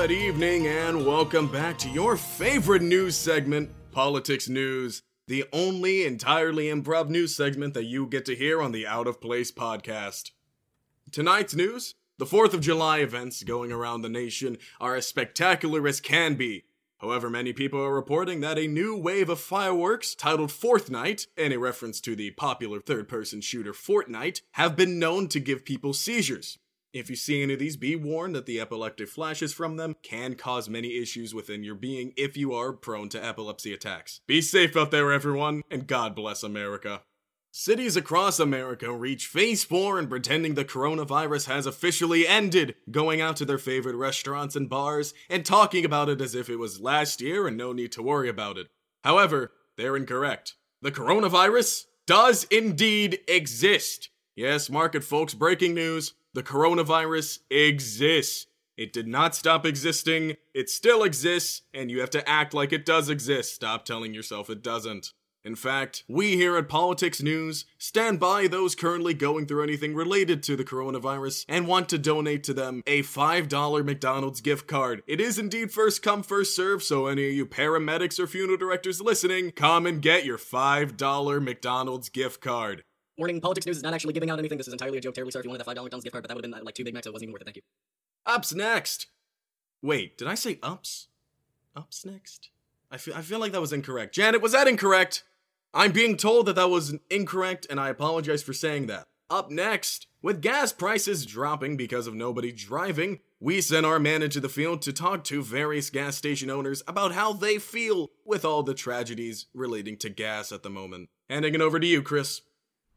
Good evening and welcome back to your favorite news segment, Politics News, the only entirely improv news segment that you get to hear on the Out of Place podcast. Tonight's news the 4th of July events going around the nation are as spectacular as can be. However, many people are reporting that a new wave of fireworks, titled Fortnite, in a reference to the popular third person shooter Fortnite, have been known to give people seizures. If you see any of these, be warned that the epileptic flashes from them can cause many issues within your being if you are prone to epilepsy attacks. Be safe out there, everyone, and God bless America. Cities across America reach phase four in pretending the coronavirus has officially ended, going out to their favorite restaurants and bars and talking about it as if it was last year and no need to worry about it. However, they're incorrect. The coronavirus does indeed exist. Yes, market folks, breaking news. The coronavirus exists. It did not stop existing, it still exists, and you have to act like it does exist. Stop telling yourself it doesn't. In fact, we here at Politics News stand by those currently going through anything related to the coronavirus and want to donate to them a $5 McDonald's gift card. It is indeed first come, first serve, so any of you paramedics or funeral directors listening, come and get your $5 McDonald's gift card. Warning, Politics News is not actually giving out anything. This is entirely a joke. Terribly sorry if you wanted that $5 McDonald's gift card, but that would have been uh, like two Big Macs, so it wasn't even worth it. Thank you. Ups next. Wait, did I say ups? Ups next? I feel, I feel like that was incorrect. Janet, was that incorrect? I'm being told that that was incorrect, and I apologize for saying that. Up next, with gas prices dropping because of nobody driving, we sent our man into the field to talk to various gas station owners about how they feel with all the tragedies relating to gas at the moment. Handing it over to you, Chris.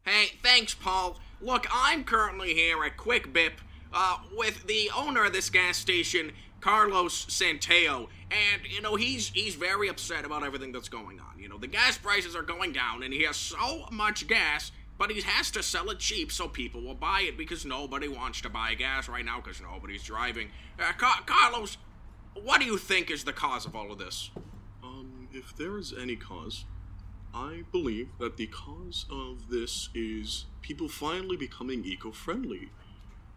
Hey, thanks, Paul. Look, I'm currently here at Quick Bip uh, with the owner of this gas station, Carlos Santeo, and you know he's he's very upset about everything that's going on. You know the gas prices are going down, and he has so much gas, but he has to sell it cheap so people will buy it because nobody wants to buy gas right now because nobody's driving. Uh, Car- Carlos, what do you think is the cause of all of this? Um, if there is any cause, I believe that the cause of this is people finally becoming eco-friendly.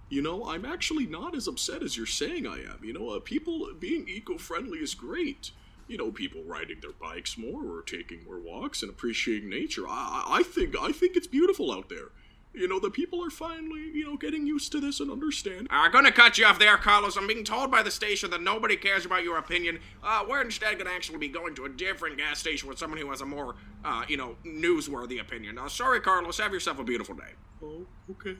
You know, I'm actually not as upset as you're saying I am. You know, uh, people being eco-friendly is great. You know, people riding their bikes more or taking more walks and appreciating nature. I, I think I think it's beautiful out there. You know, the people are finally, you know, getting used to this and understand. I'm gonna cut you off there, Carlos. I'm being told by the station that nobody cares about your opinion. Uh, we're instead gonna actually be going to a different gas station with someone who has a more, uh, you know, newsworthy opinion. Uh, sorry, Carlos. Have yourself a beautiful day. Oh, okay.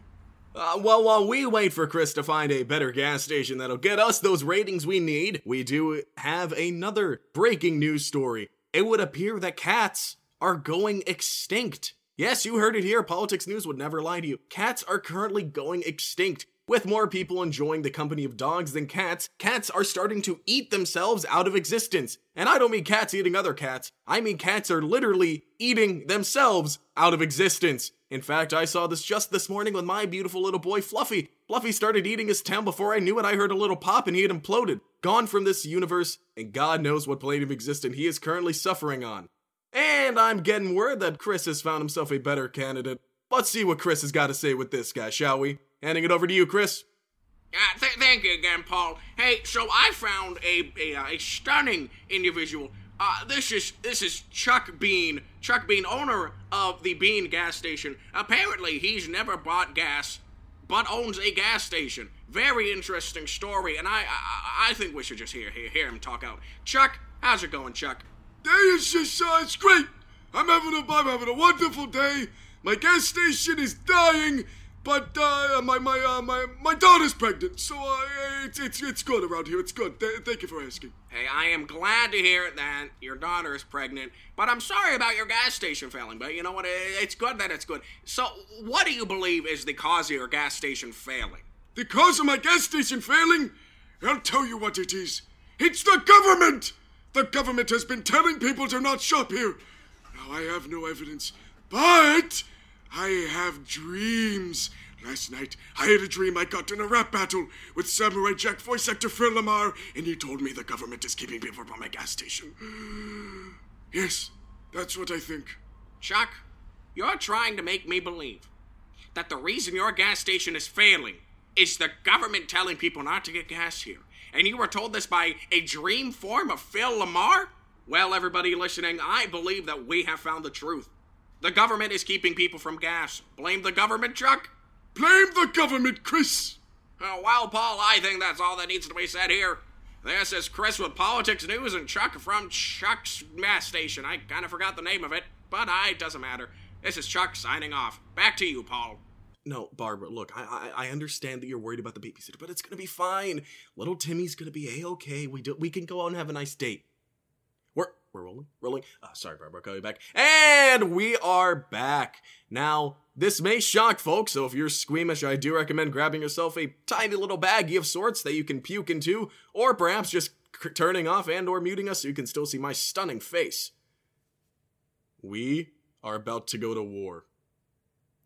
Uh, well, while we wait for Chris to find a better gas station that'll get us those ratings we need, we do have another breaking news story. It would appear that cats are going extinct. Yes, you heard it here. Politics News would never lie to you. Cats are currently going extinct. With more people enjoying the company of dogs than cats, cats are starting to eat themselves out of existence. And I don't mean cats eating other cats, I mean cats are literally eating themselves out of existence. In fact, I saw this just this morning with my beautiful little boy Fluffy. Fluffy started eating his tail before I knew it. I heard a little pop and he had imploded, gone from this universe, and God knows what plane of existence he is currently suffering on. And I'm getting word that Chris has found himself a better candidate. Let's see what Chris has got to say with this guy, shall we? Handing it over to you, Chris. Uh, th- thank you again, Paul. Hey, so I found a a, uh, a stunning individual. Uh, this is this is Chuck Bean. Chuck Bean, owner of the Bean gas station. Apparently, he's never bought gas, but owns a gas station. Very interesting story, and I I, I think we should just hear, hear hear him talk out. Chuck, how's it going, Chuck? Day is just uh, it's great. I'm having a I'm having a wonderful day. My gas station is dying, but uh, my my uh, my my daughter's pregnant, so uh, it's it's it's good around here. It's good. Th- thank you for asking. Hey, I am glad to hear that your daughter is pregnant, but I'm sorry about your gas station failing. But you know what? It's good that it's good. So, what do you believe is the cause of your gas station failing? The cause of my gas station failing? I'll tell you what it is. It's the government. The government has been telling people to not shop here. Now I have no evidence, but I have dreams. Last night, I had a dream I got in a rap battle with Samurai Jack voice actor Phil LaMarr, and he told me the government is keeping people from my gas station. yes, that's what I think. Chuck, you're trying to make me believe that the reason your gas station is failing is the government telling people not to get gas here. And you were told this by a dream form of Phil LaMarr? Well, everybody listening, I believe that we have found the truth. The government is keeping people from gas. Blame the government, Chuck? Blame the government, Chris! Uh, well, Paul, I think that's all that needs to be said here. This is Chris with Politics News and Chuck from Chuck's Mass Station. I kind of forgot the name of it, but I, it doesn't matter. This is Chuck signing off. Back to you, Paul. No, Barbara, look, I, I I understand that you're worried about the babysitter, but it's gonna be fine. Little Timmy's gonna be a okay. We do we can go out and have a nice date. We're we're rolling, rolling. Uh, sorry, Barbara, you back. And we are back. Now, this may shock folks, so if you're squeamish, I do recommend grabbing yourself a tiny little baggie of sorts that you can puke into, or perhaps just turning off and or muting us so you can still see my stunning face. We are about to go to war.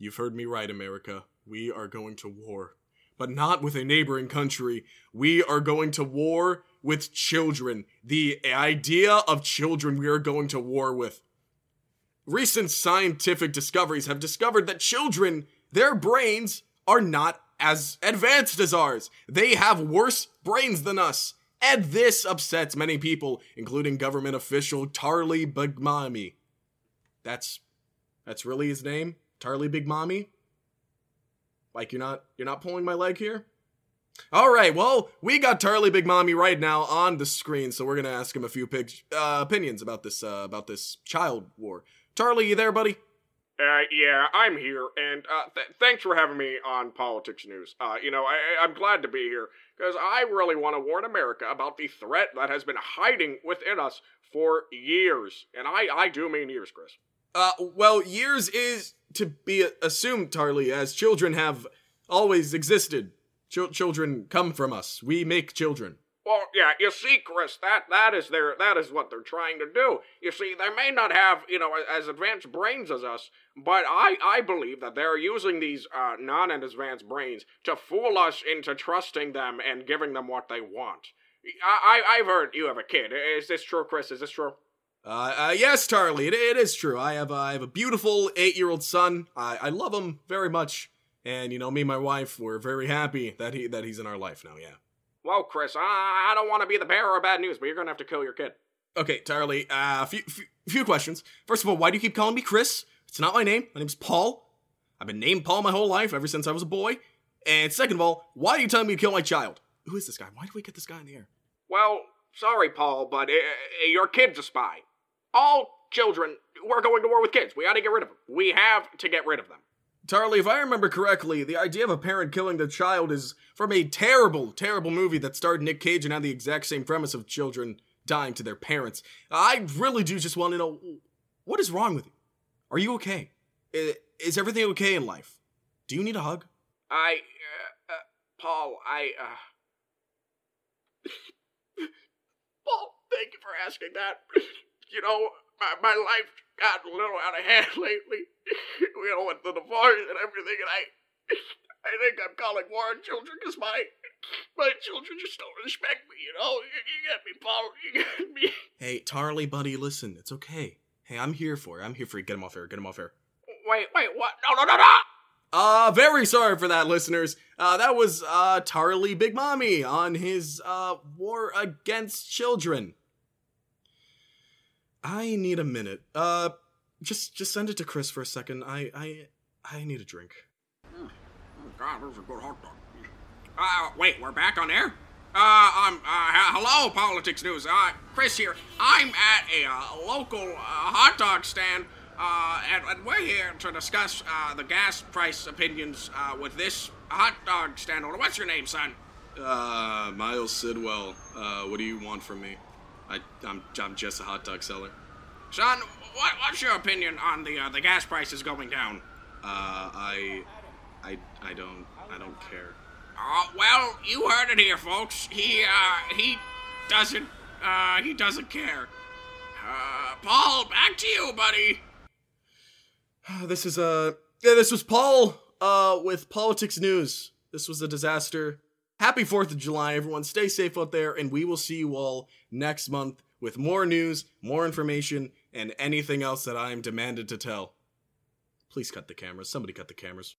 You've heard me right, America. We are going to war. But not with a neighboring country. We are going to war with children. The idea of children we are going to war with. Recent scientific discoveries have discovered that children, their brains, are not as advanced as ours. They have worse brains than us. And this upsets many people, including government official Tarly Bagmami. That's that's really his name? Tarly Big Mommy? Like you're not you're not pulling my leg here? All right, well, we got Tarly Big Mommy right now on the screen, so we're gonna ask him a few pig, uh, opinions about this uh, about this child war. Tarly, you there, buddy? Uh, yeah, I'm here, and uh, th- thanks for having me on Politics News. Uh, you know, I- I'm glad to be here because I really want to warn America about the threat that has been hiding within us for years, and I I do mean years, Chris. Uh, well, years is to be assumed, Tarly, as children have always existed. Chil- children come from us. We make children. Well, yeah, you see, Chris, that that is their that is what they're trying to do. You see, they may not have you know as advanced brains as us, but I I believe that they're using these uh, non advanced brains to fool us into trusting them and giving them what they want. I, I I've heard you have a kid. Is this true, Chris? Is this true? Uh, uh yes, Tarly, it, it is true. I have uh, I have a beautiful eight year old son. I, I love him very much, and you know, me and my wife we're very happy that he that he's in our life now. Yeah. Well, Chris, I, I don't want to be the bearer of bad news, but you're gonna have to kill your kid. Okay, Tarly. Uh, few, few few questions. First of all, why do you keep calling me Chris? It's not my name. My name's Paul. I've been named Paul my whole life, ever since I was a boy. And second of all, why are you telling me to kill my child? Who is this guy? Why do we get this guy in the air? Well, sorry, Paul, but uh, your kid's a spy. All children, we're going to war with kids. We ought to get rid of them. We have to get rid of them. Tarly, if I remember correctly, the idea of a parent killing their child is from a terrible, terrible movie that starred Nick Cage and had the exact same premise of children dying to their parents. I really do just want to know what is wrong with you? Are you okay? Is everything okay in life? Do you need a hug? I, uh, uh, Paul, I, uh. Paul, thank you for asking that. You know, my, my life got a little out of hand lately. We you know, with the divorce and everything, and I. I think I'm calling war on children because my my children just don't respect me. You know, you, you get me, Paul. You get me. Hey, Tarly, buddy, listen, it's okay. Hey, I'm here for it. I'm here for you. Get him off air. Get him off air. Wait, wait, what? No, no, no, no! Uh, very sorry for that, listeners. Uh, that was, uh, Tarly Big Mommy on his, uh, war against children. I need a minute. Uh, just, just send it to Chris for a second. I, I, I need a drink. Oh god, those are good hot dog. Uh, wait, we're back on air? Uh, um, uh, h- hello, Politics News. Uh, Chris here. I'm at a uh, local uh, hot dog stand, uh, and, and we're here to discuss uh, the gas price opinions uh, with this hot dog stand owner. What's your name, son? Uh, Miles Sidwell, uh, what do you want from me? I, I'm, I'm just a hot dog seller. Son, what, what's your opinion on the uh, the gas prices going down? Uh, I, I, I don't, I don't care. Uh, well, you heard it here, folks. He, uh, he doesn't, uh, he doesn't care. Uh, Paul, back to you, buddy. This is, uh, yeah, this was Paul, uh, with Politics News. This was a disaster. Happy 4th of July, everyone. Stay safe out there, and we will see you all next month with more news, more information, and anything else that I am demanded to tell. Please cut the cameras. Somebody cut the cameras.